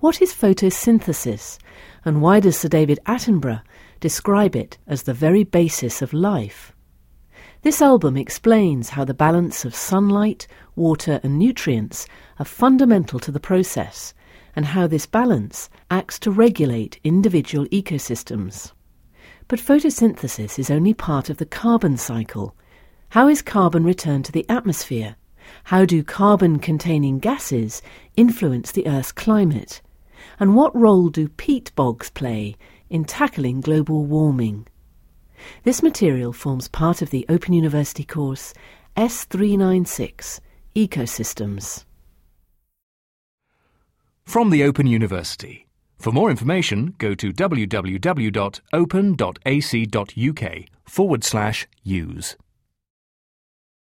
What is photosynthesis, and why does Sir David Attenborough describe it as the very basis of life? This album explains how the balance of sunlight, water, and nutrients are fundamental to the process, and how this balance acts to regulate individual ecosystems. But photosynthesis is only part of the carbon cycle. How is carbon returned to the atmosphere? How do carbon containing gases influence the Earth's climate? And what role do peat bogs play in tackling global warming? This material forms part of the Open University course S396 Ecosystems. From the Open University. For more information, go to www.open.ac.uk forward slash use.